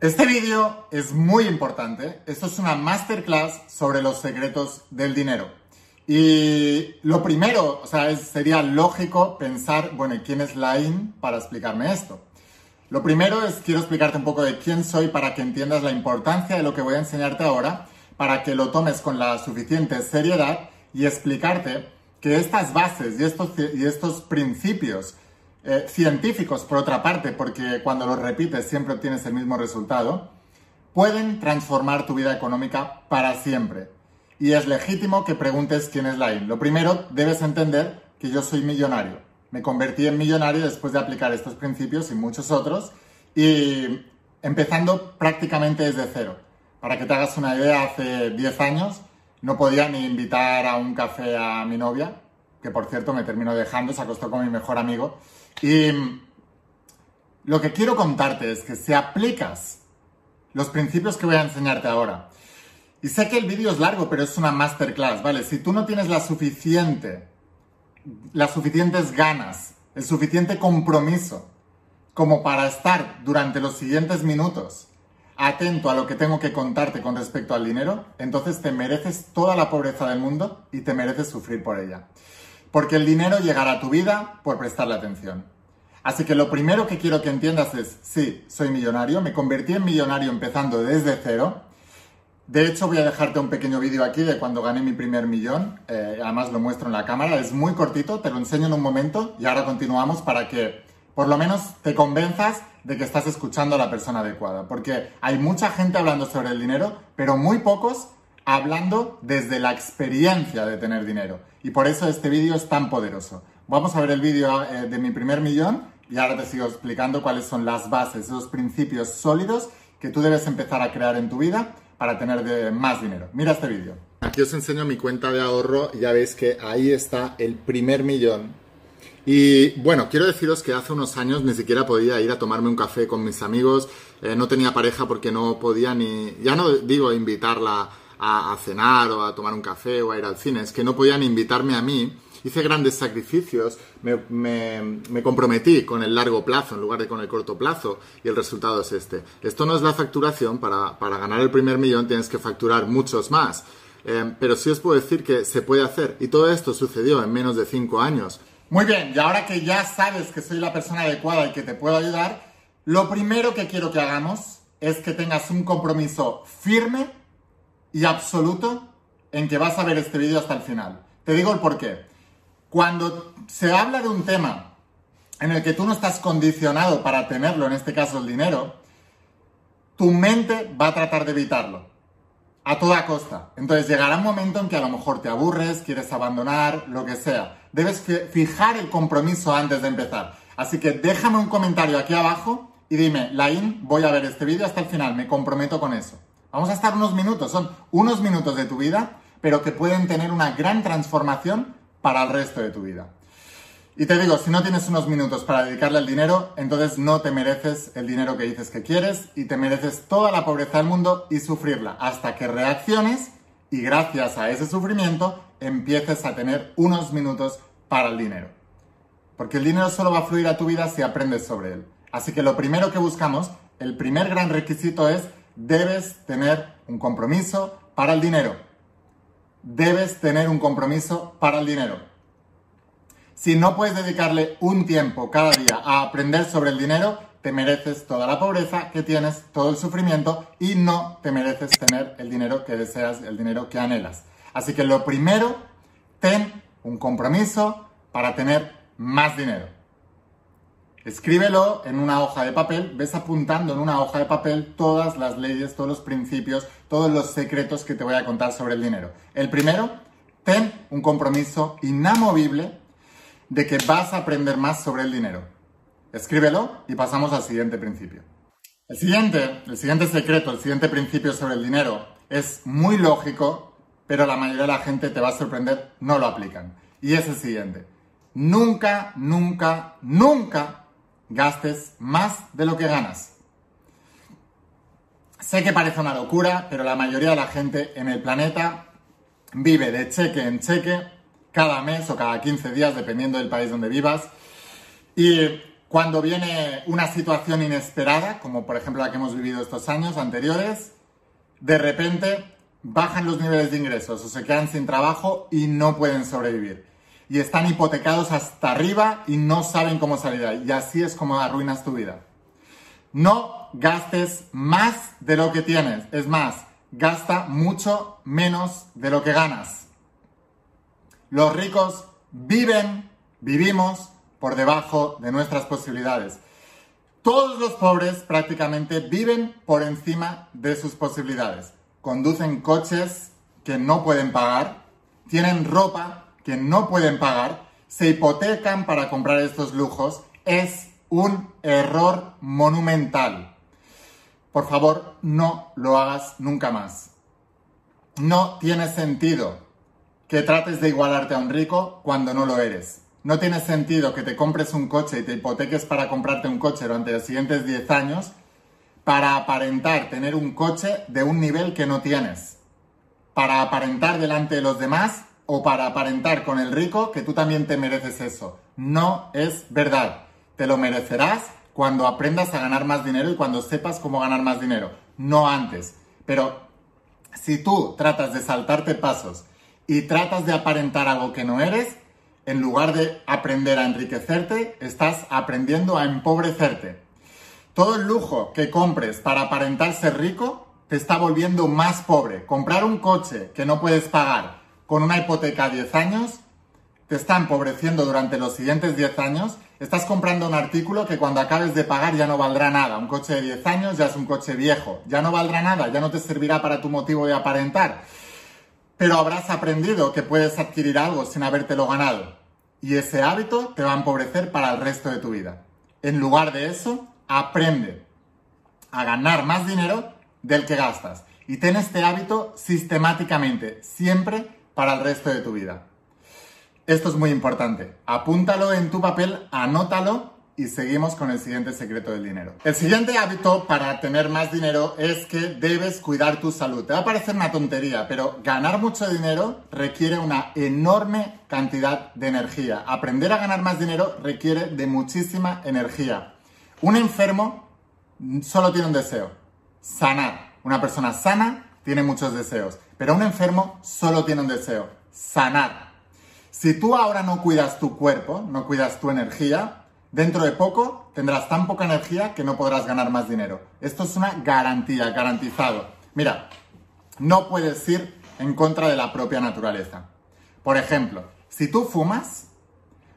Este vídeo es muy importante. Esto es una masterclass sobre los secretos del dinero. Y lo primero, o sea, sería lógico pensar, bueno, ¿y quién es Lain para explicarme esto? Lo primero es, quiero explicarte un poco de quién soy para que entiendas la importancia de lo que voy a enseñarte ahora, para que lo tomes con la suficiente seriedad y explicarte que estas bases y estos, y estos principios eh, científicos, por otra parte, porque cuando los repites siempre obtienes el mismo resultado, pueden transformar tu vida económica para siempre. Y es legítimo que preguntes quién es Lain. Lo primero, debes entender que yo soy millonario. Me convertí en millonario después de aplicar estos principios y muchos otros, y empezando prácticamente desde cero. Para que te hagas una idea, hace 10 años no podía ni invitar a un café a mi novia, que por cierto me terminó dejando, se acostó con mi mejor amigo. Y lo que quiero contarte es que si aplicas los principios que voy a enseñarte ahora, y sé que el vídeo es largo, pero es una masterclass, ¿vale? Si tú no tienes la suficiente, las suficientes ganas, el suficiente compromiso como para estar durante los siguientes minutos atento a lo que tengo que contarte con respecto al dinero, entonces te mereces toda la pobreza del mundo y te mereces sufrir por ella. Porque el dinero llegará a tu vida por prestarle atención. Así que lo primero que quiero que entiendas es, sí, soy millonario, me convertí en millonario empezando desde cero. De hecho, voy a dejarte un pequeño vídeo aquí de cuando gané mi primer millón. Eh, además lo muestro en la cámara, es muy cortito, te lo enseño en un momento y ahora continuamos para que por lo menos te convenzas de que estás escuchando a la persona adecuada. Porque hay mucha gente hablando sobre el dinero, pero muy pocos hablando desde la experiencia de tener dinero. Y por eso este vídeo es tan poderoso. Vamos a ver el vídeo eh, de mi primer millón y ahora te sigo explicando cuáles son las bases, esos principios sólidos que tú debes empezar a crear en tu vida para tener más dinero. Mira este vídeo. Aquí os enseño mi cuenta de ahorro ya veis que ahí está el primer millón. Y bueno, quiero deciros que hace unos años ni siquiera podía ir a tomarme un café con mis amigos, eh, no tenía pareja porque no podía ni, ya no digo invitarla a, cenar o a tomar un café o a ir al cine, es que no podían invitarme a mí. Hice grandes sacrificios, me, comprometí con el largo plazo en lugar de con el corto plazo y el resultado es este. Esto no es la facturación, para, ganar el primer millón tienes que facturar muchos más. Eh, pero sí os puedo decir que se puede hacer y todo esto sucedió en menos de cinco años. Muy bien, y ahora que ya sabes que soy la persona adecuada y que te puedo ayudar, lo primero que quiero que hagamos es que tengas un compromiso firme y absoluto en que vas a ver este vídeo hasta el final. Te digo el por qué. Cuando se habla de un tema en el que tú no estás condicionado para tenerlo, en este caso el dinero, tu mente va a tratar de evitarlo. A toda costa. Entonces llegará un momento en que a lo mejor te aburres, quieres abandonar, lo que sea. Debes fijar el compromiso antes de empezar. Así que déjame un comentario aquí abajo y dime, Lain, voy a ver este vídeo hasta el final, me comprometo con eso. Vamos a estar unos minutos, son unos minutos de tu vida, pero que pueden tener una gran transformación para el resto de tu vida. Y te digo, si no tienes unos minutos para dedicarle al dinero, entonces no te mereces el dinero que dices que quieres y te mereces toda la pobreza del mundo y sufrirla hasta que reacciones y gracias a ese sufrimiento empieces a tener unos minutos para el dinero. Porque el dinero solo va a fluir a tu vida si aprendes sobre él. Así que lo primero que buscamos, el primer gran requisito es debes tener un compromiso para el dinero. Debes tener un compromiso para el dinero. Si no puedes dedicarle un tiempo cada día a aprender sobre el dinero, te mereces toda la pobreza que tienes, todo el sufrimiento y no te mereces tener el dinero que deseas, el dinero que anhelas. Así que lo primero, ten un compromiso para tener más dinero. Escríbelo en una hoja de papel, ves apuntando en una hoja de papel todas las leyes, todos los principios, todos los secretos que te voy a contar sobre el dinero. El primero, ten un compromiso inamovible de que vas a aprender más sobre el dinero. Escríbelo y pasamos al siguiente principio. El siguiente, el siguiente secreto, el siguiente principio sobre el dinero es muy lógico, pero la mayoría de la gente te va a sorprender, no lo aplican. Y es el siguiente. Nunca, nunca, nunca gastes más de lo que ganas. Sé que parece una locura, pero la mayoría de la gente en el planeta vive de cheque en cheque cada mes o cada 15 días, dependiendo del país donde vivas. Y Cuando viene una situación inesperada, como por ejemplo la que hemos vivido estos años anteriores, de repente bajan los niveles de ingresos o se quedan sin trabajo y no pueden sobrevivir. Y están hipotecados hasta arriba y no saben cómo salir. Y así es como arruinas tu vida. No gastes más de lo que tienes. Es más, gasta mucho menos de lo que ganas. Los ricos viven, vivimos por debajo de nuestras posibilidades. Todos los pobres prácticamente viven por encima de sus posibilidades. Conducen coches que no pueden pagar, tienen ropa que no pueden pagar, se hipotecan para comprar estos lujos. Es un error monumental. Por favor, no lo hagas nunca más. No tiene sentido que trates de igualarte a un rico cuando no lo eres. No tiene sentido que te compres un coche y te hipoteques para comprarte un coche durante los siguientes 10 años para aparentar tener un coche de un nivel que no tienes. Para aparentar delante de los demás o para aparentar con el rico que tú también te mereces eso. No es verdad. Te lo merecerás cuando aprendas a ganar más dinero y cuando sepas cómo ganar más dinero. No antes. Pero si tú tratas de saltarte pasos y tratas de aparentar algo que no eres, en lugar de aprender a enriquecerte, estás aprendiendo a empobrecerte. Todo el lujo que compres para aparentar ser rico te está volviendo más pobre. Comprar un coche que no puedes pagar con una hipoteca a 10 años te está empobreciendo durante los siguientes 10 años. Estás comprando un artículo que cuando acabes de pagar ya no valdrá nada. Un coche de 10 años ya es un coche viejo. Ya no valdrá nada, ya no te servirá para tu motivo de aparentar pero habrás aprendido que puedes adquirir algo sin habértelo ganado. Y ese hábito te va a empobrecer para el resto de tu vida. En lugar de eso, aprende a ganar más dinero del que gastas. Y ten este hábito sistemáticamente, siempre para el resto de tu vida. Esto es muy importante. Apúntalo en tu papel, anótalo y seguimos con el siguiente secreto del dinero. El siguiente hábito para tener más dinero es que debes cuidar tu salud. Te va a parecer una tontería, pero ganar mucho dinero requiere una enorme cantidad de energía. Aprender a ganar más dinero requiere de muchísima energía. Un enfermo solo tiene un deseo, sanar. Una persona sana tiene muchos deseos, pero un enfermo solo tiene un deseo, sanar. Si tú ahora no cuidas tu cuerpo, no cuidas tu energía, Dentro de poco tendrás tan poca energía que no podrás ganar más dinero. Esto es una garantía, garantizado. Mira, no puedes ir en contra de la propia naturaleza. Por ejemplo, si tú fumas,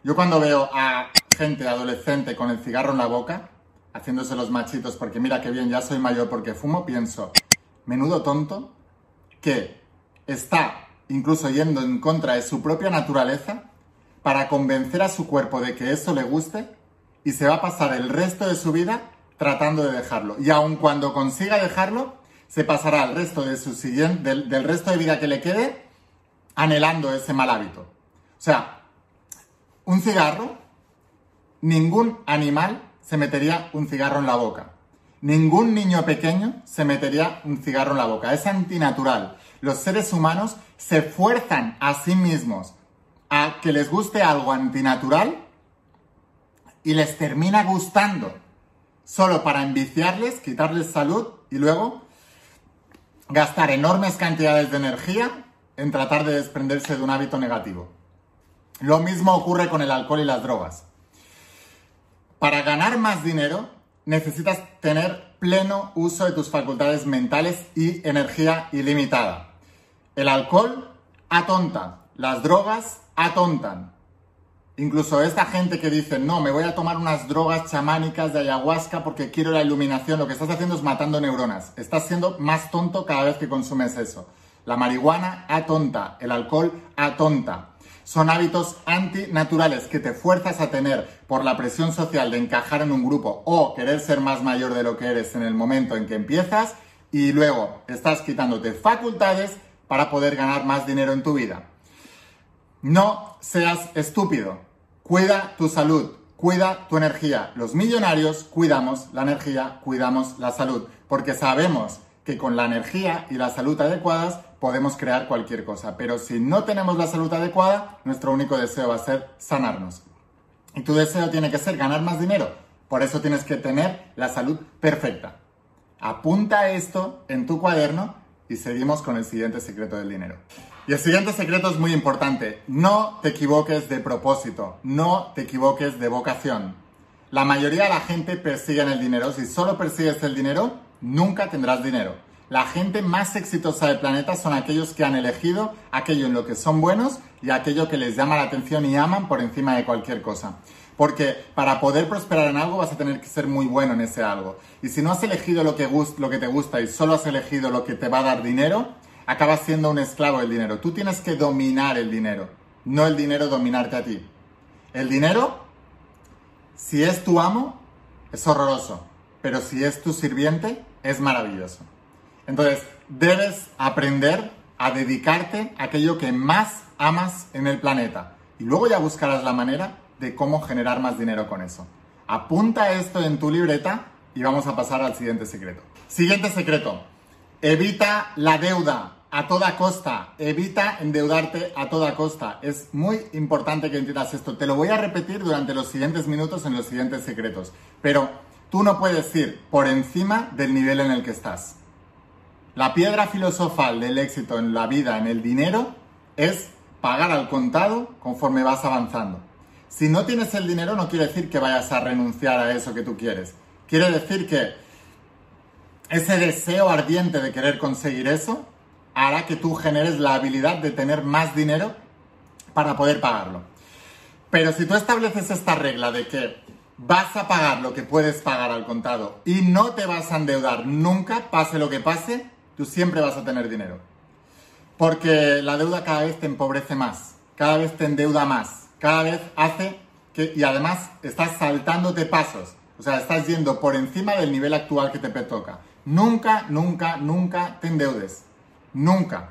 yo cuando veo a gente adolescente con el cigarro en la boca, haciéndose los machitos porque mira qué bien, ya soy mayor porque fumo, pienso, menudo tonto que está incluso yendo en contra de su propia naturaleza para convencer a su cuerpo de que eso le guste y se va a pasar el resto de su vida tratando de dejarlo. Y aun cuando consiga dejarlo, se pasará el resto de su siguiente, del, del resto de vida que le quede anhelando ese mal hábito. O sea, un cigarro, ningún animal se metería un cigarro en la boca. Ningún niño pequeño se metería un cigarro en la boca. Es antinatural. Los seres humanos se fuerzan a sí mismos a que les guste algo antinatural y les termina gustando solo para enviciarles, quitarles salud y luego gastar enormes cantidades de energía en tratar de desprenderse de un hábito negativo. Lo mismo ocurre con el alcohol y las drogas. Para ganar más dinero necesitas tener pleno uso de tus facultades mentales y energía ilimitada. El alcohol atonta, las drogas atontan. Incluso esta gente que dice, no, me voy a tomar unas drogas chamánicas de ayahuasca porque quiero la iluminación, lo que estás haciendo es matando neuronas. Estás siendo más tonto cada vez que consumes eso. La marihuana atonta, el alcohol atonta. Son hábitos antinaturales que te fuerzas a tener por la presión social de encajar en un grupo o querer ser más mayor de lo que eres en el momento en que empiezas y luego estás quitándote facultades para poder ganar más dinero en tu vida. No seas estúpido. Cuida tu salud, cuida tu energía. Los millonarios cuidamos la energía, cuidamos la salud, porque sabemos que con la energía y la salud adecuadas podemos crear cualquier cosa. Pero si no tenemos la salud adecuada, nuestro único deseo va a ser sanarnos. Y tu deseo tiene que ser ganar más dinero. Por eso tienes que tener la salud perfecta. Apunta esto en tu cuaderno y seguimos con el siguiente secreto del dinero. Y el siguiente secreto es muy importante. No te equivoques de propósito, no te equivoques de vocación. La mayoría de la gente persigue el dinero. Si solo persigues el dinero, nunca tendrás dinero. La gente más exitosa del planeta son aquellos que han elegido aquello en lo que son buenos y aquello que les llama la atención y aman por encima de cualquier cosa. Porque para poder prosperar en algo vas a tener que ser muy bueno en ese algo. Y si no has elegido lo que, te gusta y solo has elegido lo que te va a dar dinero, acabas siendo un esclavo del dinero. Tú tienes que dominar el dinero, no el dinero dominarte a ti. El dinero, si es tu amo, es horroroso, pero si es tu sirviente, es maravilloso. Entonces, debes aprender a dedicarte a aquello que más amas en el planeta. Y luego ya buscarás la manera de cómo generar más dinero con eso. Apunta esto en tu libreta y vamos a pasar al siguiente secreto. Siguiente secreto. Evita la deuda a toda costa. Evita endeudarte a toda costa. Es muy importante que entiendas esto. Te lo voy a repetir durante los siguientes minutos en los siguientes secretos. Pero tú no puedes ir por encima del nivel en el que estás. La piedra filosofal del éxito en la vida, en el dinero, es pagar al contado conforme vas avanzando. Si no tienes el dinero no quiere decir que vayas a renunciar a eso que tú quieres. Quiere decir que ese deseo ardiente de querer conseguir eso hará que tú generes la habilidad de tener más dinero para poder pagarlo. Pero si tú estableces esta regla de que vas a pagar lo que puedes pagar al contado y no te vas a endeudar nunca, pase lo que pase, tú siempre vas a tener dinero. Porque la deuda cada vez te empobrece más, cada vez te endeuda más, cada vez hace que, y además estás saltándote pasos, o sea, estás yendo por encima del nivel actual que te toca. Nunca, nunca, nunca te endeudes. Nunca.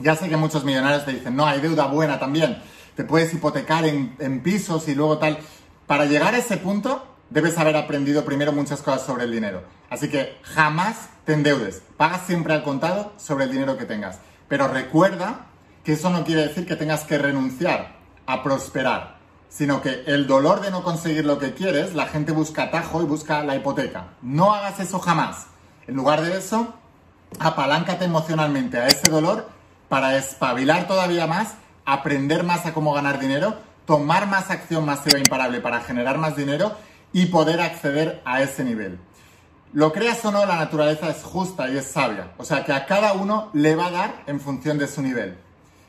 Ya sé que muchos millonarios te dicen, no, hay deuda buena también. Te puedes hipotecar en, pisos y luego tal. Para llegar a ese punto, debes haber aprendido primero muchas cosas sobre el dinero. Así que jamás te endeudes. Pagas siempre al contado sobre el dinero que tengas. Pero recuerda que eso no quiere decir que tengas que renunciar a prosperar, sino que el dolor de no conseguir lo que quieres, la gente busca atajo y busca la hipoteca. No hagas eso jamás. En lugar de eso, apaláncate emocionalmente a ese dolor para espabilar todavía más, aprender más a cómo ganar dinero, tomar más acción masiva e imparable para generar más dinero y poder acceder a ese nivel. Lo creas o no, la naturaleza es justa y es sabia. O sea que a cada uno le va a dar en función de su nivel.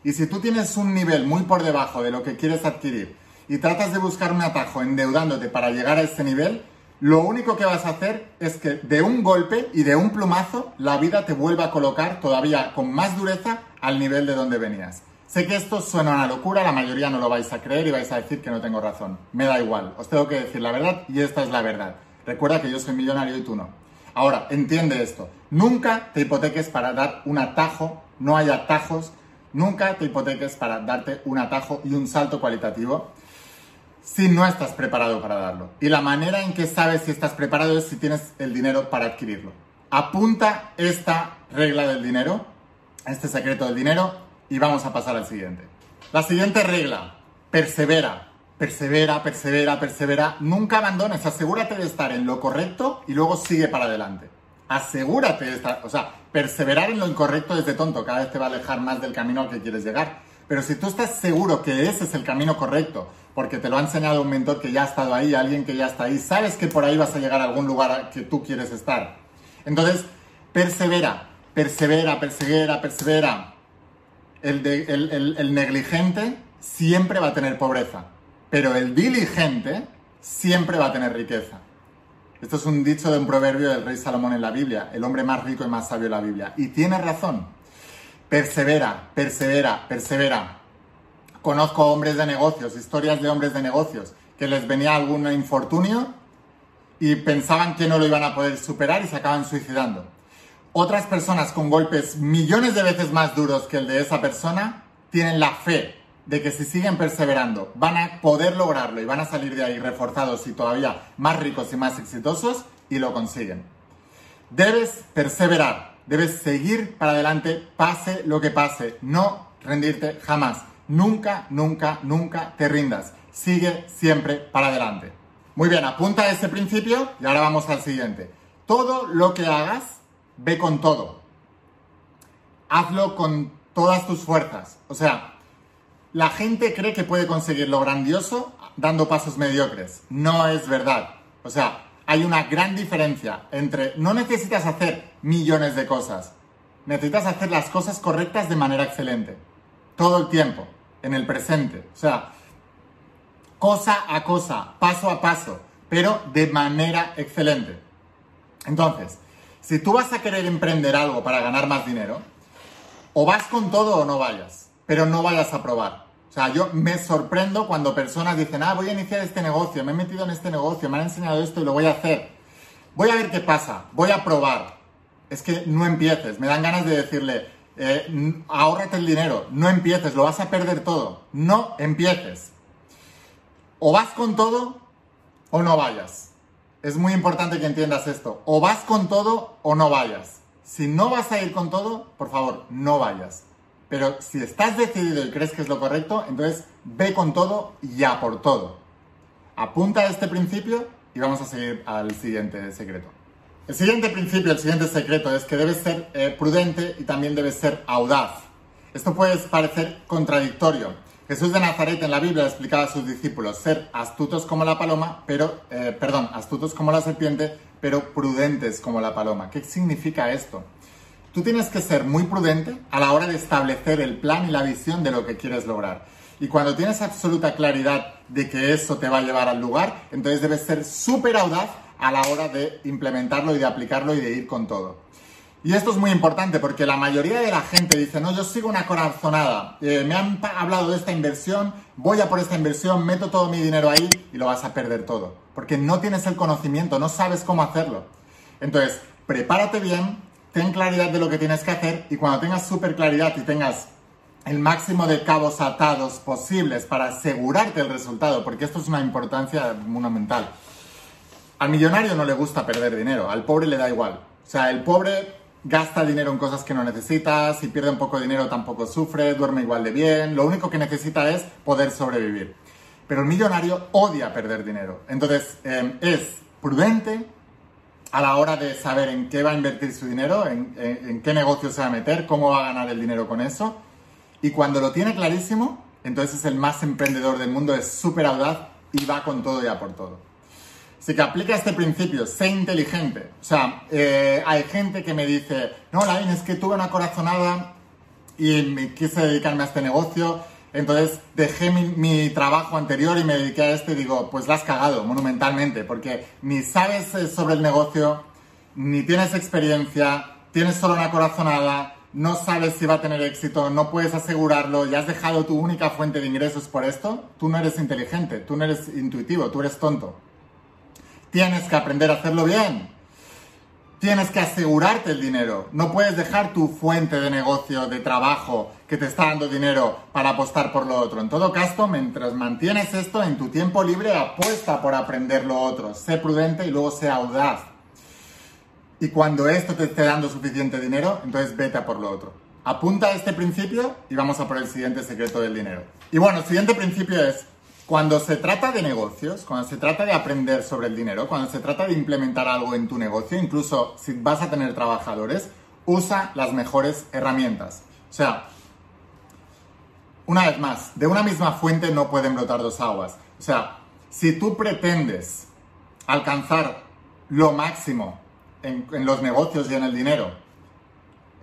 Y si tú tienes un nivel muy por debajo de lo que quieres adquirir y tratas de buscar un atajo endeudándote para llegar a ese nivel, lo único que vas a hacer es que de un golpe y de un plumazo la vida te vuelva a colocar todavía con más dureza al nivel de donde venías. Sé que esto suena una locura, la mayoría no lo vais a creer y vais a decir que no tengo razón. Me da igual, os tengo que decir la verdad y esta es la verdad. Recuerda que yo soy millonario y tú no. Ahora, entiende esto. Nunca te hipoteques para dar un atajo, no hay atajos. Nunca te hipoteques para darte un atajo y un salto cualitativo si no estás preparado para darlo. Y la manera en que sabes si estás preparado es si tienes el dinero para adquirirlo. Apunta esta regla del dinero, este secreto del dinero, y vamos a pasar al siguiente. La siguiente regla, persevera, persevera, persevera, persevera. Nunca abandones, asegúrate de estar en lo correcto y luego sigue para adelante. Asegúrate de estar, o sea, perseverar en lo incorrecto es de tonto, cada vez te va a alejar más del camino al que quieres llegar. Pero si tú estás seguro que ese es el camino correcto, porque te lo ha enseñado un mentor que ya ha estado ahí, alguien que ya está ahí, sabes que por ahí vas a llegar a algún lugar que tú quieres estar. Entonces, persevera, persevera, persevera, persevera. El, negligente siempre va a tener pobreza, pero el diligente siempre va a tener riqueza. Esto es un dicho de un proverbio del rey Salomón en la Biblia, el hombre más rico y más sabio de la Biblia. Y tiene razón. Persevera, persevera, persevera. Conozco hombres de negocios, historias de hombres de negocios, que les venía algún infortunio y pensaban que no lo iban a poder superar y se acaban suicidando. Otras personas con golpes millones de veces más duros que el de esa persona tienen la fe de que si siguen perseverando van a poder lograrlo y van a salir de ahí reforzados y todavía más ricos y más exitosos y lo consiguen. Debes perseverar, debes seguir para adelante pase lo que pase, no rendirte jamás. Nunca, nunca, nunca te rindas. Sigue siempre para adelante. Muy bien, apunta a ese principio y ahora vamos al siguiente. Todo lo que hagas, ve con todo. Hazlo con todas tus fuerzas. O sea, la gente cree que puede conseguir lo grandioso dando pasos mediocres. No es verdad. O sea, hay una gran diferencia entre no necesitas hacer millones de cosas, necesitas hacer las cosas correctas de manera excelente. Todo el tiempo, en el presente. O sea, cosa a cosa, paso a paso, pero de manera excelente. Entonces, si tú vas a querer emprender algo para ganar más dinero, o vas con todo o no vayas, pero no vayas a probar. O sea, yo me sorprendo cuando personas dicen, ah, voy a iniciar este negocio, me he metido en este negocio, me han enseñado esto y lo voy a hacer. Voy a ver qué pasa, voy a probar. Es que no empieces, me dan ganas de decirle, eh, ahórrate el dinero, no empieces, lo vas a perder todo. No empieces. O vas con todo o no vayas. Es muy importante que entiendas esto. O vas con todo o no vayas. Si no vas a ir con todo, por favor, no vayas. Pero si estás decidido y crees que es lo correcto, entonces ve con todo y ya por todo. Apunta a este principio y vamos a seguir al siguiente secreto. El siguiente principio, el siguiente secreto es que debes ser eh, prudente y también debes ser audaz. Esto puede parecer contradictorio. Jesús de Nazaret en la Biblia explicaba a sus discípulos ser astutos como la paloma, pero, eh, perdón, astutos como la serpiente, pero prudentes como la paloma. ¿Qué significa esto? Tú tienes que ser muy prudente a la hora de establecer el plan y la visión de lo que quieres lograr. Y cuando tienes absoluta claridad de que eso te va a llevar al lugar, entonces debes ser súper audaz a la hora de implementarlo y de aplicarlo y de ir con todo. Y esto es muy importante porque la mayoría de la gente dice, no, yo sigo una corazonada, eh, me han hablado de esta inversión, voy a por esta inversión, meto todo mi dinero ahí y lo vas a perder todo. Porque no tienes el conocimiento, no sabes cómo hacerlo. Entonces, prepárate bien, ten claridad de lo que tienes que hacer y cuando tengas súper claridad y tengas el máximo de cabos atados posibles para asegurarte el resultado, porque esto es una importancia fundamental. Al millonario no le gusta perder dinero, al pobre le da igual. O sea, el pobre gasta dinero en cosas que no necesita, si pierde un poco de dinero tampoco sufre, duerme igual de bien, lo único que necesita es poder sobrevivir. Pero el millonario odia perder dinero. Entonces, em, es prudente, a la hora de saber en qué va a invertir su dinero, en, qué negocio se va a meter, cómo va a ganar el dinero con eso. Y cuando lo tiene clarísimo, entonces es el más emprendedor del mundo, es súper audaz y va con todo y a por todo. Así que aplica este principio, sé inteligente. O sea, eh, hay gente que me dice, no, Lain, es que tuve una corazonada y me quise dedicarme a este negocio entonces dejé mi, trabajo anterior y me dediqué a este y digo, pues la has cagado monumentalmente, porque ni sabes eh, sobre el negocio, ni tienes experiencia, tienes solo una corazonada, no sabes si va a tener éxito, no puedes asegurarlo y has dejado tu única fuente de ingresos por esto, tú no eres inteligente, tú no eres intuitivo, tú eres tonto. Tienes que aprender a hacerlo bien tienes que asegurarte el dinero. No puedes dejar tu fuente de negocio, de trabajo, que te está dando dinero para apostar por lo otro. En todo caso, mientras mantienes esto en tu tiempo libre, apuesta por aprender lo otro. Sé prudente y luego sé audaz. Y cuando esto te esté dando suficiente dinero, entonces vete a por lo otro. Apunta a este principio y vamos a por el siguiente secreto del dinero. Y bueno, el siguiente principio es cuando se trata de negocios, cuando se trata de aprender sobre el dinero, cuando se trata de implementar algo en tu negocio, incluso si vas a tener trabajadores, usa las mejores herramientas. O sea, una vez más, de una misma fuente no pueden brotar dos aguas. O sea, si tú pretendes alcanzar lo máximo en, en los negocios y en el dinero,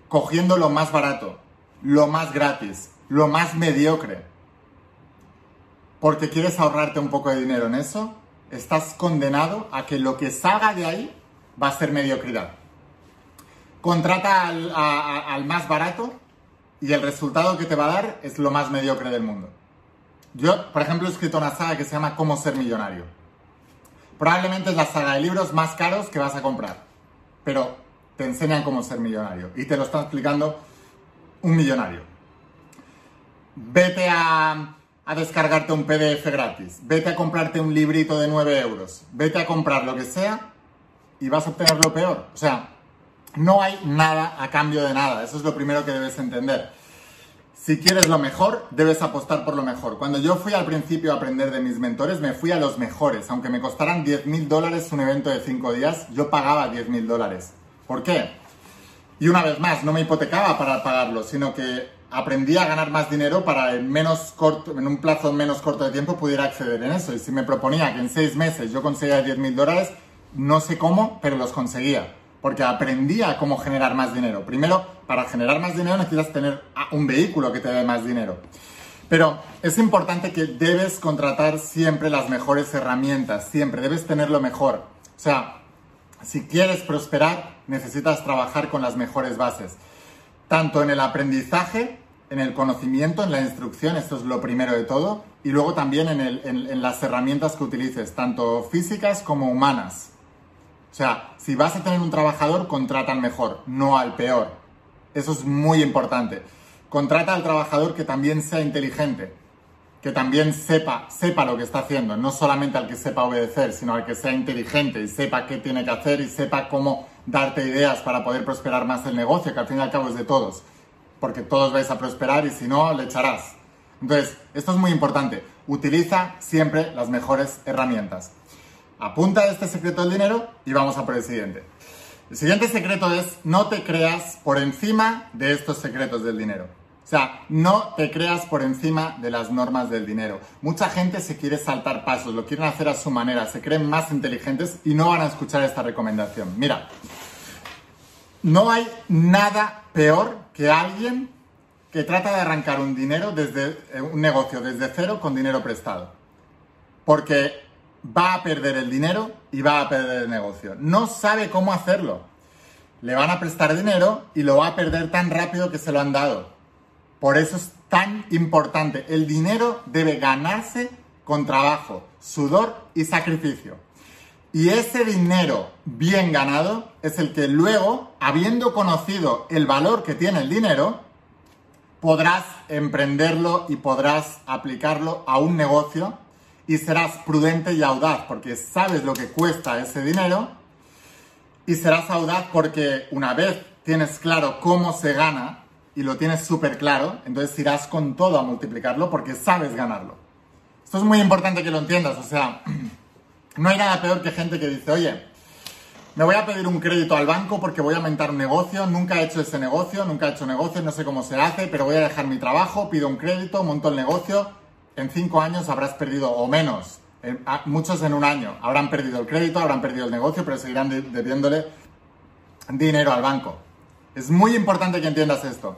cogiendo lo más barato, lo más gratis, lo más mediocre, porque quieres ahorrarte un poco de dinero en eso, estás condenado a que lo que salga de ahí va a ser mediocridad. Contrata al, más barato y el resultado que te va a dar es lo más mediocre del mundo. Yo, por ejemplo, he escrito una saga que se llama Cómo ser millonario. Probablemente es la saga de libros más caros que vas a comprar, pero te enseñan cómo ser millonario y te lo está explicando un millonario. Vete a a descargarte un PDF gratis, vete a comprarte un librito de 9 euros, vete a comprar lo que sea y vas a obtener lo peor. O sea, no hay nada a cambio de nada, eso es lo primero que debes entender. si quieres lo mejor, debes apostar por lo mejor. Cuando yo fui al principio a aprender de mis mentores, me fui a los mejores. Aunque me costaran 10 mil dólares un evento de 5 días, yo pagaba 10 mil dólares. ¿Por qué? Y una vez más, no me hipotecaba para pagarlo, sino que aprendí a ganar más dinero para en, menos corto, en un plazo menos corto de tiempo pudiera acceder en eso. Y si me proponía que en 6 meses yo conseguía 10 mil dólares, no sé cómo, pero los conseguía porque aprendía cómo generar más dinero. Primero, para generar más dinero necesitas tener un vehículo que te dé más dinero. Pero es importante que debes contratar siempre las mejores herramientas, siempre, debes tener lo mejor. O sea, si quieres prosperar, necesitas trabajar con las mejores bases. Tanto en el aprendizaje, en el conocimiento, en la instrucción, esto es lo primero de todo, y luego también en, las herramientas que utilices, tanto físicas como humanas. O sea, si vas a tener un trabajador, contrata al mejor, no al peor. Eso es muy importante. Contrata al trabajador que también sea inteligente, que también sepa, sepa lo que está haciendo, no solamente al que sepa obedecer, sino al que sea inteligente y sepa qué tiene que hacer y sepa cómo darte ideas para poder prosperar más el negocio, que al fin y al cabo es de todos, porque todos vais a prosperar y si no, le echarás. Entonces, esto es muy importante. Utiliza siempre las mejores herramientas. Apunta este secreto del dinero y vamos a por el siguiente. El siguiente secreto es no te creas por encima de estos secretos del dinero. O sea, no te creas por encima de las normas del dinero. Mucha gente se quiere saltar pasos, lo quieren hacer a su manera, se creen más inteligentes y no van a escuchar esta recomendación. Mira, no hay nada peor que alguien que trata de arrancar un dinero desde eh, un negocio desde cero con dinero prestado. Porque va a perder el dinero y va a perder el negocio. No sabe cómo hacerlo. Le van a prestar dinero y lo va a perder tan rápido que se lo han dado. Por eso es tan importante. El dinero debe ganarse con trabajo, sudor y sacrificio. Y ese dinero bien ganado es el que luego, habiendo conocido el valor que tiene el dinero, podrás emprenderlo y podrás aplicarlo a un negocio y serás prudente y audaz porque sabes lo que cuesta ese dinero y serás audaz porque una vez tienes claro cómo se gana y lo tienes súper claro, entonces irás con todo a multiplicarlo porque sabes ganarlo. Esto es muy importante que lo entiendas, o sea, no hay nada peor que gente que dice, oye, me voy a pedir un crédito al banco porque voy a aumentar un negocio, nunca he hecho ese negocio, nunca he hecho negocio, no sé cómo se hace, pero voy a dejar mi trabajo, pido un crédito, monto el negocio en cinco años habrás perdido, o menos, muchos en un año, habrán perdido el crédito, habrán perdido el negocio, pero seguirán debiéndole dinero al banco. Es muy importante que entiendas esto.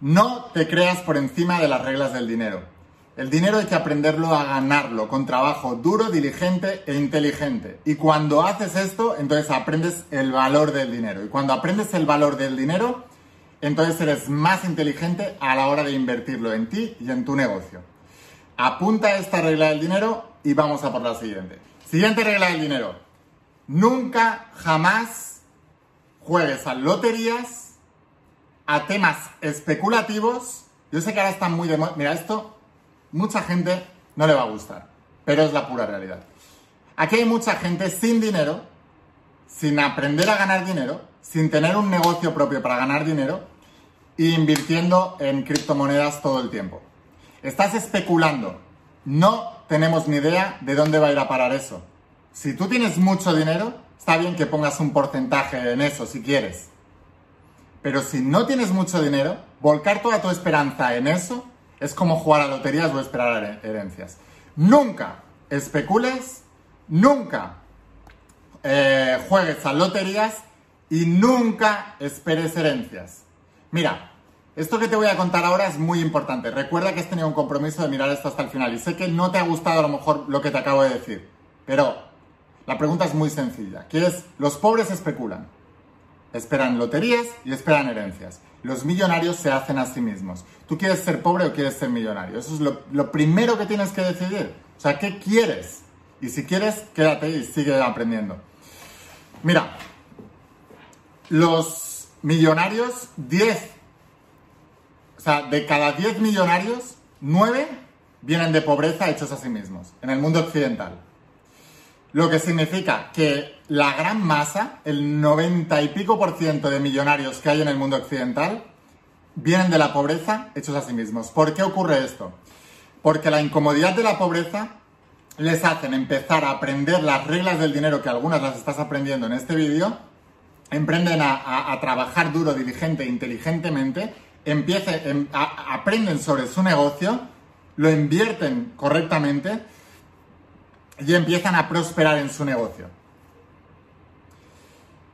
No te creas por encima de las reglas del dinero. El dinero hay que aprenderlo a ganarlo con trabajo duro, diligente e inteligente. Y cuando haces esto, entonces aprendes el valor del dinero. Y cuando aprendes el valor del dinero, entonces eres más inteligente a la hora de invertirlo en ti y en tu negocio. Apunta esta regla del dinero y vamos a por la siguiente. Siguiente regla del dinero. Nunca, jamás juegues a loterías, a temas especulativos. Yo sé que ahora están muy de moda. Mira, esto mucha gente no le va a gustar, pero es la pura realidad. Aquí hay mucha gente sin dinero, sin aprender a ganar dinero, sin tener un negocio propio para ganar dinero e invirtiendo en criptomonedas todo el tiempo. Estás especulando. No tenemos ni idea de dónde va a ir a parar eso. Si tú tienes mucho dinero, está bien que pongas un porcentaje en eso si quieres. Pero si no tienes mucho dinero, volcar toda tu esperanza en eso es como jugar a loterías o esperar herencias. Nunca especules, nunca eh, juegues a loterías y nunca esperes herencias. Mira, esto que te voy a contar ahora es muy importante. Recuerda que has tenido un compromiso de mirar esto hasta el final y sé que no te ha gustado a lo mejor lo que te acabo de decir, pero la pregunta es muy sencilla, que es, los pobres especulan, esperan loterías y esperan herencias. Los millonarios se hacen a sí mismos. ¿Tú quieres ser pobre o quieres ser millonario? Eso es lo, primero que tienes que decidir. O sea, ¿qué quieres? Y si quieres, quédate y sigue aprendiendo. Mira, los millonarios, 10 o sea, de cada 10 millonarios, 9 vienen de pobreza hechos a sí mismos, en el mundo occidental. Lo que significa que la gran masa, el 90 y pico por ciento de millonarios que hay en el mundo occidental, vienen de la pobreza hechos a sí mismos. ¿Por qué ocurre esto? Porque la incomodidad de la pobreza les hacen empezar a aprender las reglas del dinero, que algunas las estás aprendiendo en este vídeo, emprenden a, trabajar duro, diligente, inteligentemente, empiecen, aprenden sobre su negocio, lo invierten correctamente y empiezan a prosperar en su negocio.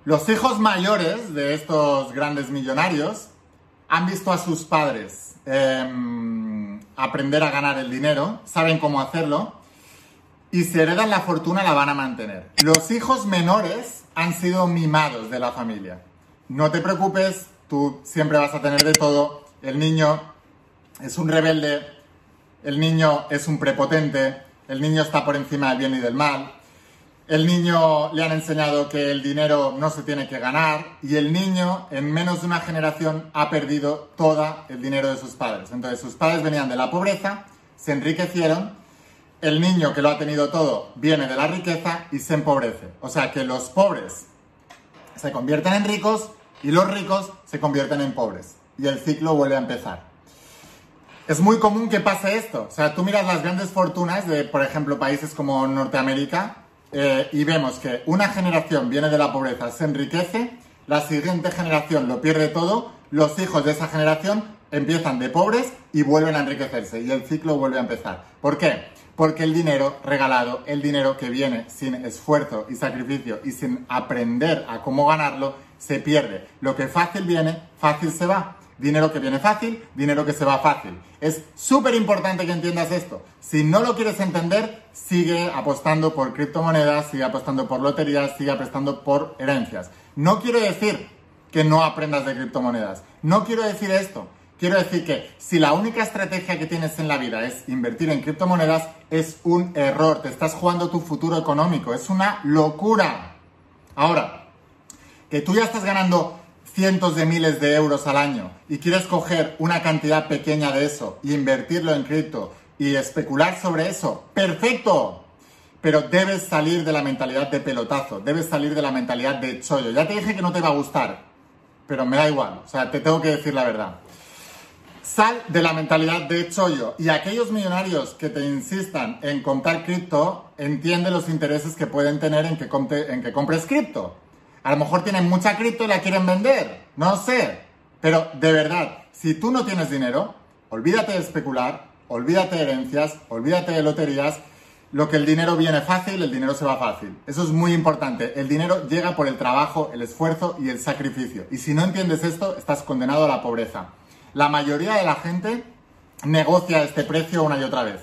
Los hijos mayores de estos grandes millonarios han visto a sus padres em, aprender a ganar el dinero, saben cómo hacerlo y si heredan la fortuna la van a mantener. Los hijos menores han sido mimados de la familia. No te preocupes, tú siempre vas a tener de todo. El niño es un rebelde, el niño es un prepotente, el niño está por encima del bien y del mal, el niño le han enseñado que el dinero no se tiene que ganar y el niño en menos de una generación ha perdido todo el dinero de sus padres. Entonces sus padres venían de la pobreza, se enriquecieron, el niño que lo ha tenido todo viene de la riqueza y se empobrece. O sea que los pobres se convierten en ricos y los ricos se convierten en pobres. Y el ciclo vuelve a empezar. Es muy común que pase esto. O sea, tú miras las grandes fortunas de, por ejemplo, países como Norteamérica eh, y vemos que una generación viene de la pobreza, se enriquece, la siguiente generación lo pierde todo, los hijos de esa generación empiezan de pobres y vuelven a enriquecerse y el ciclo vuelve a empezar. ¿Por qué? Porque el dinero regalado, el dinero que viene sin esfuerzo y sacrificio y sin aprender a cómo ganarlo, se pierde. Lo que fácil viene, fácil se va. Dinero que viene fácil, dinero que se va fácil. Es súper importante que entiendas esto. Si no lo quieres entender, sigue apostando por criptomonedas, sigue apostando por loterías, sigue apostando por herencias. No quiero decir que no aprendas de criptomonedas. No quiero decir esto. Quiero decir que si la única estrategia que tienes en la vida es invertir en criptomonedas, es un error. Te estás jugando tu futuro económico. Es una locura. Ahora, que tú ya estás ganando cientos de miles de euros al año y quieres coger una cantidad pequeña de eso y invertirlo en cripto y especular sobre eso, perfecto. Pero debes salir de la mentalidad de pelotazo, debes salir de la mentalidad de chollo. Ya te dije que no te va a gustar, pero me da igual, o sea, te tengo que decir la verdad. Sal de la mentalidad de chollo y aquellos millonarios que te insistan en comprar cripto, entiende los intereses que pueden tener en que, en que compres cripto. A lo mejor tienen mucha cripto y la quieren vender. No sé. Pero de verdad, si tú no tienes dinero, olvídate de especular, olvídate de herencias, olvídate de loterías. Lo que el dinero viene fácil, el dinero se va fácil. Eso es muy importante. El dinero llega por el trabajo, el esfuerzo y el sacrificio. Y si no entiendes esto, estás condenado a la pobreza. La mayoría de la gente negocia este precio una y otra vez.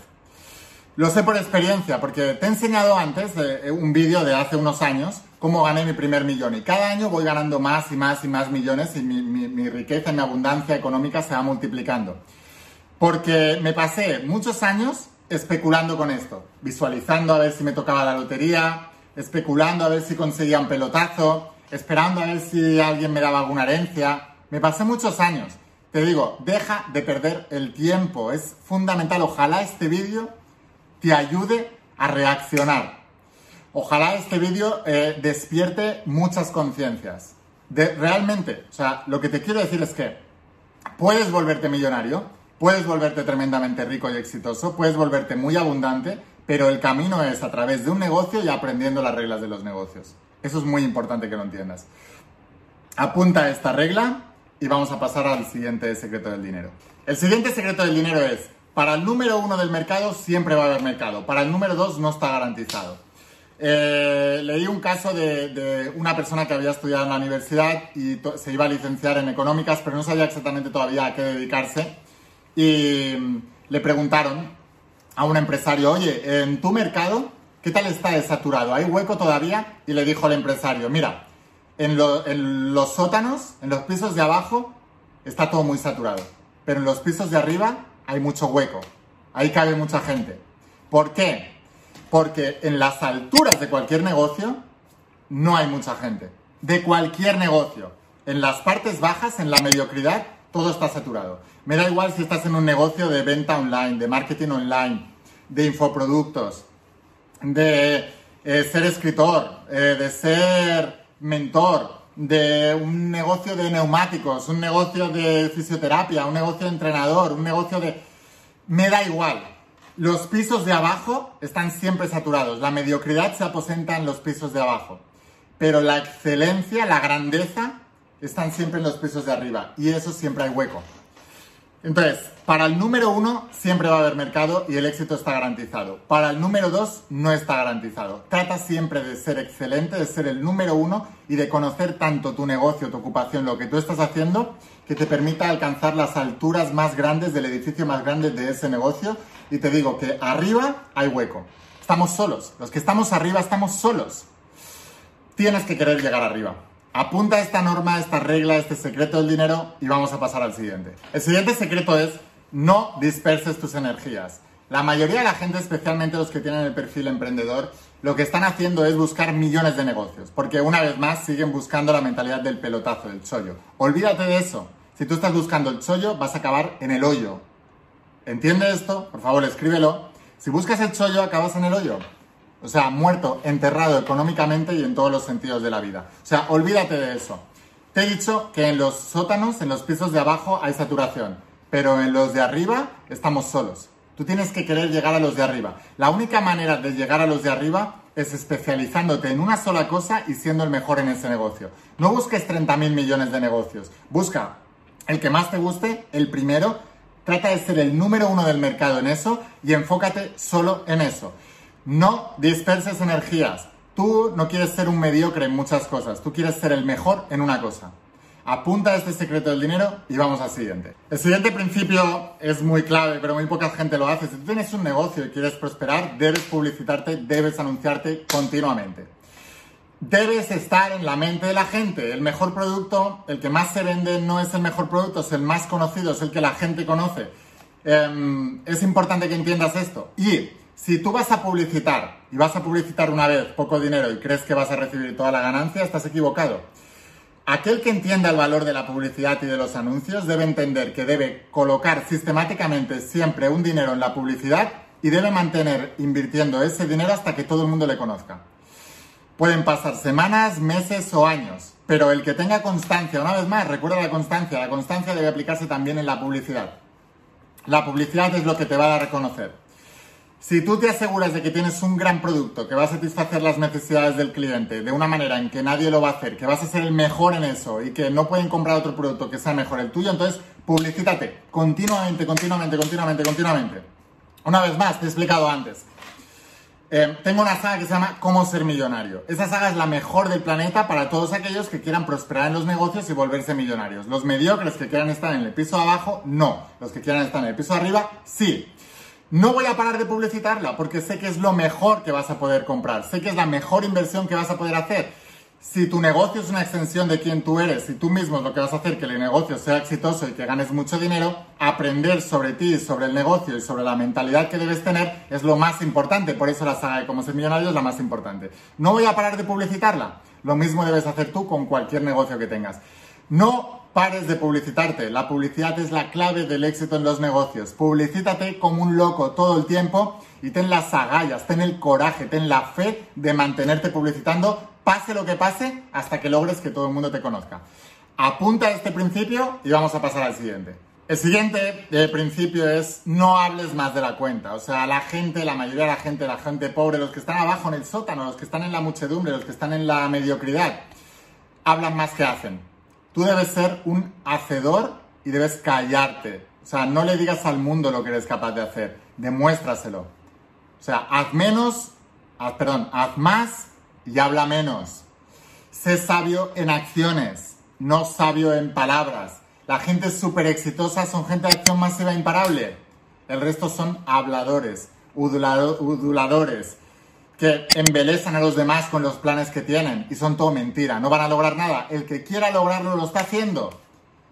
Lo sé por experiencia, porque te he enseñado antes eh, un vídeo de hace unos años cómo gané mi primer millón. Y cada año voy ganando más y más y más millones y mi, riqueza y mi abundancia económica se va multiplicando. Porque me pasé muchos años especulando con esto, visualizando a ver si me tocaba la lotería, especulando a ver si conseguía un pelotazo, esperando a ver si alguien me daba alguna herencia. Me pasé muchos años. Te digo, deja de perder el tiempo. Es fundamental. Ojalá este vídeo te ayude a reaccionar. Ojalá este vídeo eh, despierte muchas conciencias. De, realmente, o sea, lo que te quiero decir es que puedes volverte millonario, puedes volverte tremendamente rico y exitoso, puedes volverte muy abundante, pero el camino es a través de un negocio y aprendiendo las reglas de los negocios. Eso es muy importante que lo entiendas. Apunta esta regla y vamos a pasar al siguiente secreto del dinero. El siguiente secreto del dinero es, para el número uno del mercado siempre va a haber mercado, para el número dos no está garantizado. Eh, leí un caso de, una persona que había estudiado en la universidad y se iba a licenciar en económicas, pero no sabía exactamente todavía a qué dedicarse. Y mm, le preguntaron a un empresario, oye, en tu mercado, ¿qué tal está saturado? ¿Hay hueco todavía? Y le dijo el empresario, mira, en, en los sótanos, en los pisos de abajo, está todo muy saturado. Pero en los pisos de arriba hay mucho hueco. Ahí cabe mucha gente. ¿Por qué? Porque en las alturas de cualquier negocio no hay mucha gente. De cualquier negocio. En las partes bajas, en la mediocridad, todo está saturado. Me da igual si estás en un negocio de venta online, de marketing online, de infoproductos, de eh, ser escritor, eh, de ser mentor, de un negocio de neumáticos, un negocio de fisioterapia, un negocio de entrenador, un negocio de... Me da igual. Los pisos de abajo están siempre saturados. La mediocridad se aposenta en los pisos de abajo. Pero la excelencia, la grandeza, están siempre en los pisos de arriba. Y eso siempre hay hueco. Entonces, para el número uno siempre va a haber mercado y el éxito está garantizado. Para el número dos no está garantizado. Trata siempre de ser excelente, de ser el número uno y de conocer tanto tu negocio, tu ocupación, lo que tú estás haciendo, que te permita alcanzar las alturas más grandes del edificio más grande de ese negocio. Y te digo que arriba hay hueco. Estamos solos. Los que estamos arriba estamos solos. Tienes que querer llegar arriba. Apunta esta norma, esta regla, este secreto del dinero y vamos a pasar al siguiente. El siguiente secreto es no disperses tus energías. La mayoría de la gente, especialmente los que tienen el perfil emprendedor, lo que están haciendo es buscar millones de negocios, porque una vez más siguen buscando la mentalidad del pelotazo, del chollo. Olvídate de eso. Si tú estás buscando el chollo, vas a acabar en el hoyo. ¿Entiende esto? Por favor, escríbelo. Si buscas el chollo, acabas en el hoyo. O sea, muerto, enterrado económicamente y en todos los sentidos de la vida. O sea, olvídate de eso. Te he dicho que en los sótanos, en los pisos de abajo, hay saturación, pero en los de arriba estamos solos. Tú tienes que querer llegar a los de arriba. La única manera de llegar a los de arriba es especializándote en una sola cosa y siendo el mejor en ese negocio. No busques 30 mil millones de negocios. Busca el que más te guste, el primero. Trata de ser el número uno del mercado en eso y enfócate solo en eso. No disperses energías. Tú no quieres ser un mediocre en muchas cosas, tú quieres ser el mejor en una cosa. Apunta este secreto del dinero y vamos al siguiente. El siguiente principio es muy clave, pero muy poca gente lo hace. Si tú tienes un negocio y quieres prosperar, debes publicitarte, debes anunciarte continuamente. Debes estar en la mente de la gente. El mejor producto, el que más se vende, no es el mejor producto, es el más conocido, es el que la gente conoce. Em, es importante que entiendas esto. Y si tú vas a publicitar y vas a publicitar una vez poco dinero y crees que vas a recibir toda la ganancia, estás equivocado. Aquel que entienda el valor de la publicidad y de los anuncios debe entender que debe colocar sistemáticamente siempre un dinero en la publicidad y debe mantener invirtiendo ese dinero hasta que todo el mundo le conozca. Pueden pasar semanas, meses o años, pero el que tenga constancia, una vez más, recuerda la constancia, la constancia debe aplicarse también en la publicidad. La publicidad es lo que te va a dar a reconocer. Si tú te aseguras de que tienes un gran producto que va a satisfacer las necesidades del cliente de una manera en que nadie lo va a hacer, que vas a ser el mejor en eso y que no pueden comprar otro producto que sea mejor el tuyo, entonces publicítate continuamente, continuamente, continuamente, continuamente. Una vez más, te he explicado antes. Eh, tengo una saga que se llama Cómo ser millonario. Esa saga es la mejor del planeta para todos aquellos que quieran prosperar en los negocios y volverse millonarios. Los mediocres que quieran estar en el piso abajo, no. Los que quieran estar en el piso arriba, sí. No voy a parar de publicitarla porque sé que es lo mejor que vas a poder comprar, sé que es la mejor inversión que vas a poder hacer. Si tu negocio es una extensión de quien tú eres, si tú mismo es lo que vas a hacer que el negocio sea exitoso y que ganes mucho dinero, aprender sobre ti, sobre el negocio y sobre la mentalidad que debes tener es lo más importante. Por eso la saga de cómo ser millonario es la más importante. No voy a parar de publicitarla. Lo mismo debes hacer tú con cualquier negocio que tengas. No pares de publicitarte. La publicidad es la clave del éxito en los negocios. Publicítate como un loco todo el tiempo y ten las agallas, ten el coraje, ten la fe de mantenerte publicitando, pase lo que pase, hasta que logres que todo el mundo te conozca. Apunta a este principio y vamos a pasar al siguiente. El siguiente eh, principio es no hables más de la cuenta. O sea, la gente, la mayoría de la gente, la gente pobre, los que están abajo en el sótano, los que están en la muchedumbre, los que están en la mediocridad, hablan más que hacen Tú debes ser un hacedor y debes callarte. O sea, no le digas al mundo lo que eres capaz de hacer, demuéstraselo. O sea, haz menos, haz, perdón, haz más y habla menos. Sé sabio en acciones, no sabio en palabras. La gente súper exitosa son gente de acción masiva imparable. El resto son habladores, uduladores, que embelezan a los demás con los planes que tienen y son todo mentira, no van a lograr nada. El que quiera lograrlo lo está haciendo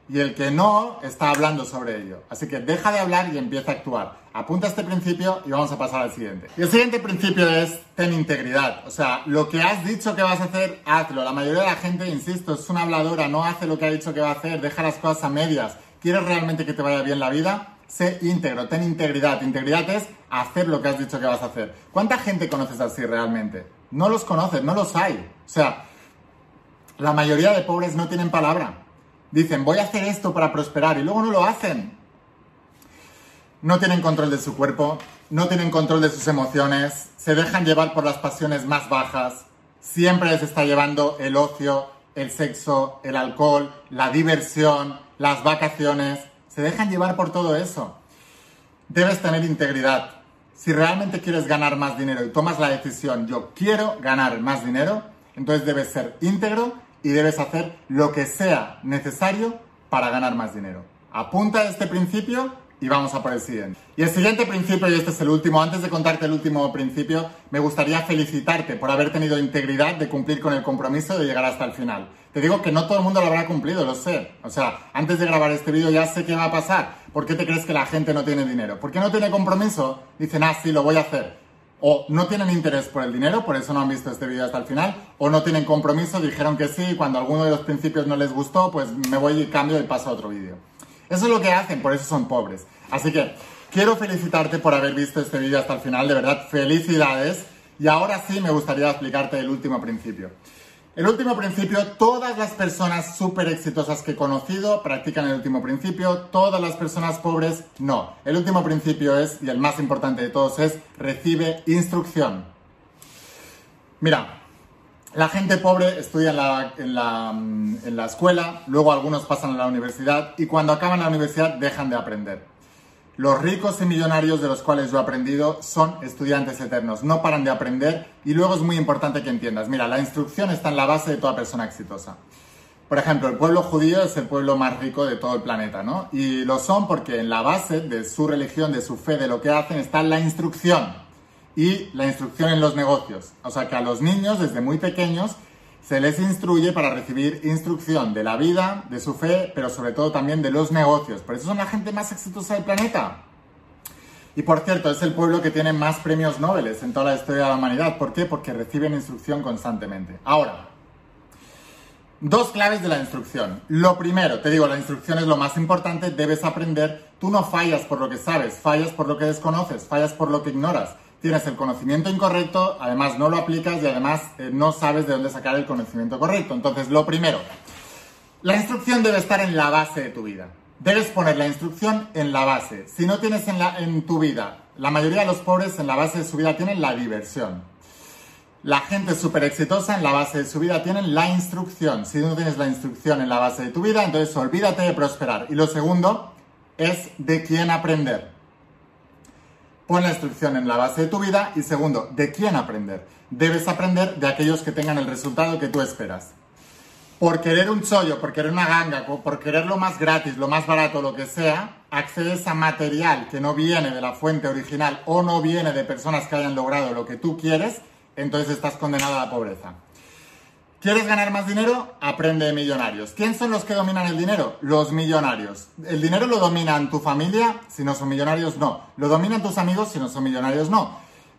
y el que no está hablando sobre ello. Así que deja de hablar y empieza a actuar. Apunta este principio y vamos a pasar al siguiente. Y el siguiente principio es ten integridad. O sea, lo que has dicho que vas a hacer, hazlo. La mayoría de la gente, insisto, es una habladora, no hace lo que ha dicho que va a hacer, deja las cosas a medias. ¿Quieres realmente que te vaya bien la vida? sé íntegro, ten integridad. Integridad es hacer lo que has dicho que vas a hacer. ¿Cuánta gente conoces así realmente? No los conoces, no los hay. O sea, La mayoría de pobres no tienen palabra. Dicen, voy a hacer esto para prosperar y luego no lo hacen. No tienen control de su cuerpo, no tienen control de sus emociones, se dejan llevar por las pasiones más bajas, siempre les está llevando el ocio, el sexo, el alcohol, la diversión, las vacaciones, se dejan llevar por todo eso. Debes tener integridad. Si realmente quieres ganar más dinero y tomas la decisión, yo quiero ganar más dinero, entonces debes ser íntegro y debes hacer lo que sea necesario para ganar más dinero. Apunta este principio y vamos a por el siguiente. Y el siguiente principio, y este es el último, antes de contarte el último principio, me gustaría felicitarte por haber tenido integridad de cumplir con el compromiso de llegar hasta el final. Te digo que no todo el mundo lo habrá cumplido, lo sé. O sea, antes de grabar este vídeo ya sé qué va a pasar. ¿Por qué te crees que la gente no tiene dinero? ¿Por qué no tiene compromiso? Dicen, ah, sí, lo voy a hacer. O no tienen interés por el dinero, por eso no han visto este vídeo hasta el final, o no tienen compromiso, dijeron que sí, cuando alguno de los principios no les gustó, pues me voy y cambio y paso a otro vídeo. Eso es lo que hacen, por eso son pobres. Así que quiero felicitarte por haber visto este vídeo hasta el final, de verdad, felicidades. Y ahora sí me gustaría explicarte el último principio. El último principio, todas las personas súper exitosas que he conocido practican el último principio, todas las personas pobres no. El último principio es, y el más importante de todos es, recibe instrucción. Mira, la gente pobre estudia en la, escuela, luego algunos pasan a la universidad y cuando acaban la universidad dejan de aprender. Los ricos y millonarios de los cuales yo he aprendido son estudiantes eternos, no paran de aprender y luego es muy importante que entiendas, mira, la instrucción está en la base de toda persona exitosa. Por ejemplo, el pueblo judío es el pueblo más rico de todo el planeta, ¿no? Y lo son porque en la base de su religión, de su fe, de lo que hacen, está la instrucción y la instrucción en los negocios. O sea que a los niños desde muy pequeños se les instruye para recibir instrucción de la vida, de su fe, pero sobre todo también de los negocios. Por eso son la gente más exitosa del planeta. Y por cierto, es el pueblo que tiene más premios Nobel en toda la historia de la humanidad. ¿Por qué? Porque reciben instrucción constantemente. Ahora, dos claves de la instrucción. Lo primero, te digo, la instrucción es lo más importante, debes aprender. Tú no fallas por lo que sabes, fallas por lo que desconoces, fallas por lo que ignoras tienes el conocimiento incorrecto, además no lo aplicas y además eh, no sabes de dónde sacar el conocimiento correcto. Entonces, lo primero, la instrucción debe estar en la base de tu vida. Debes poner la instrucción en la base. Si no tienes en, la, en tu vida, la mayoría de los pobres en la base de su vida tienen la diversión. La gente súper exitosa en la base de su vida tienen la instrucción. Si no tienes la instrucción en la base de tu vida, entonces olvídate de prosperar. Y lo segundo es de quién aprender. Pon la instrucción en la base de tu vida y segundo, ¿de quién aprender? Debes aprender de aquellos que tengan el resultado que tú esperas. Por querer un chollo, por querer una ganga, por querer lo más gratis, lo más barato, lo que sea, accedes a material que no viene de la fuente original o no viene de personas que hayan logrado lo que tú quieres, entonces estás condenado a la pobreza. ¿Quieres ganar más dinero? Aprende de millonarios. ¿Quién son los que dominan el dinero? Los millonarios. ¿El dinero lo dominan tu familia? Si no son millonarios, no. ¿Lo dominan tus amigos? Si no son millonarios, no.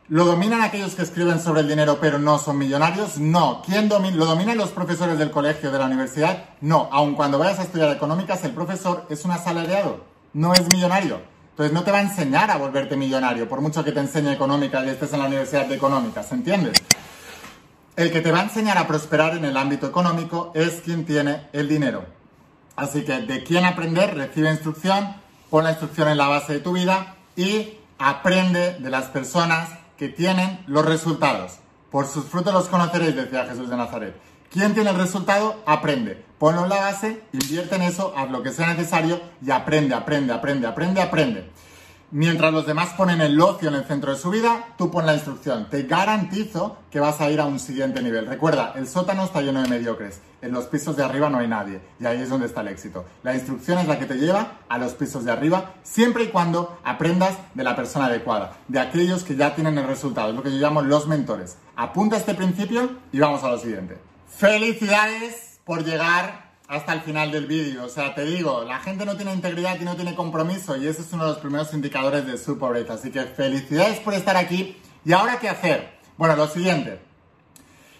¿Lo dominan aquellos que escriben sobre el dinero pero no son millonarios? No. ¿Quién domina? ¿Lo dominan los profesores del colegio, de la universidad? No. Aun cuando vayas a estudiar económicas, el profesor es un asalariado, no es millonario. Entonces no te va a enseñar a volverte millonario, por mucho que te enseñe económica y estés en la universidad de económicas, ¿entiendes? El que te va a enseñar a prosperar en el ámbito económico es quien tiene el dinero. Así que de quién aprender, recibe instrucción, pon la instrucción en la base de tu vida y aprende de las personas que tienen los resultados. Por sus frutos los conoceréis, decía Jesús de Nazaret. ¿Quién tiene el resultado? Aprende. Ponlo en la base, invierte en eso, haz lo que sea necesario y aprende, aprende, aprende, aprende, aprende. Mientras los demás ponen el ocio en el centro de su vida, tú pon la instrucción. Te garantizo que vas a ir a un siguiente nivel. Recuerda, el sótano está lleno de mediocres. En los pisos de arriba no hay nadie. Y ahí es donde está el éxito. La instrucción es la que te lleva a los pisos de arriba, siempre y cuando aprendas de la persona adecuada, de aquellos que ya tienen el resultado. Es lo que yo llamo los mentores. Apunta este principio y vamos a lo siguiente. Felicidades por llegar hasta el final del vídeo. O sea, te digo, la gente no tiene integridad y no tiene compromiso y ese es uno de los primeros indicadores de su pobreza. Así que felicidades por estar aquí. ¿Y ahora qué hacer? Bueno, lo siguiente.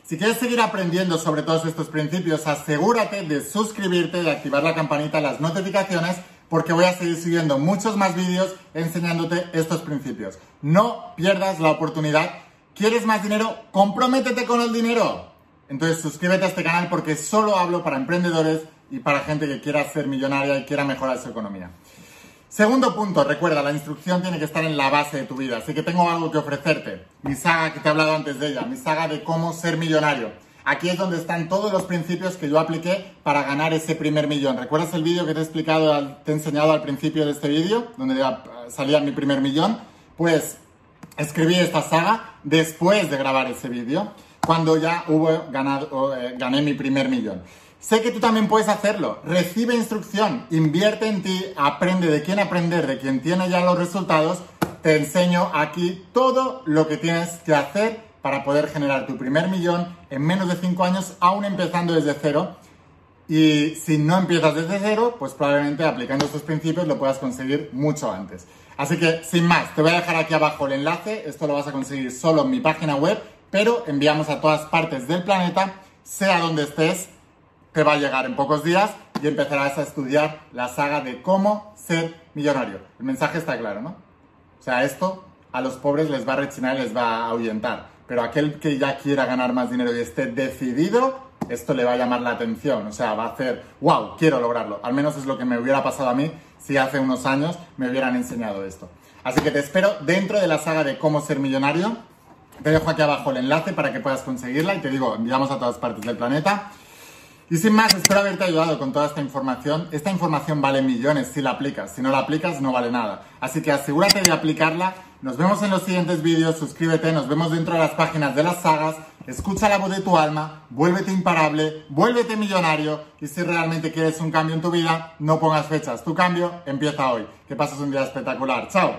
Si quieres seguir aprendiendo sobre todos estos principios, asegúrate de suscribirte, de activar la campanita, las notificaciones, porque voy a seguir subiendo muchos más vídeos enseñándote estos principios. No pierdas la oportunidad. ¿Quieres más dinero? Comprométete con el dinero. Entonces suscríbete a este canal porque solo hablo para emprendedores y para gente que quiera ser millonaria y quiera mejorar su economía. Segundo punto, recuerda, la instrucción tiene que estar en la base de tu vida, así que tengo algo que ofrecerte. Mi saga que te he hablado antes de ella, mi saga de cómo ser millonario. Aquí es donde están todos los principios que yo apliqué para ganar ese primer millón. ¿Recuerdas el vídeo que te he explicado, te he enseñado al principio de este vídeo, donde salía mi primer millón? Pues escribí esta saga después de grabar ese vídeo, cuando ya hubo ganado, eh, gané mi primer millón. Sé que tú también puedes hacerlo. Recibe instrucción, invierte en ti, aprende de quién aprender, de quien tiene ya los resultados. Te enseño aquí todo lo que tienes que hacer para poder generar tu primer millón en menos de 5 años, aún empezando desde cero. Y si no empiezas desde cero, pues probablemente aplicando estos principios lo puedas conseguir mucho antes. Así que, sin más, te voy a dejar aquí abajo el enlace. Esto lo vas a conseguir solo en mi página web, pero enviamos a todas partes del planeta, sea donde estés te va a llegar en pocos días y empezarás a estudiar la saga de cómo ser millonario. El mensaje está claro, ¿no? O sea, esto a los pobres les va a rechinar y les va a ahuyentar. Pero aquel que ya quiera ganar más dinero y esté decidido, esto le va a llamar la atención. O sea, va a hacer, wow, quiero lograrlo. Al menos es lo que me hubiera pasado a mí si hace unos años me hubieran enseñado esto. Así que te espero dentro de la saga de cómo ser millonario. Te dejo aquí abajo el enlace para que puedas conseguirla y te digo, enviamos a todas partes del planeta. Y sin más, espero haberte ayudado con toda esta información. Esta información vale millones si la aplicas. Si no la aplicas, no vale nada. Así que asegúrate de aplicarla. Nos vemos en los siguientes vídeos. Suscríbete. Nos vemos dentro de las páginas de las sagas. Escucha la voz de tu alma. Vuélvete imparable. Vuélvete millonario. Y si realmente quieres un cambio en tu vida, no pongas fechas. Tu cambio empieza hoy. Que pases un día espectacular. Chao.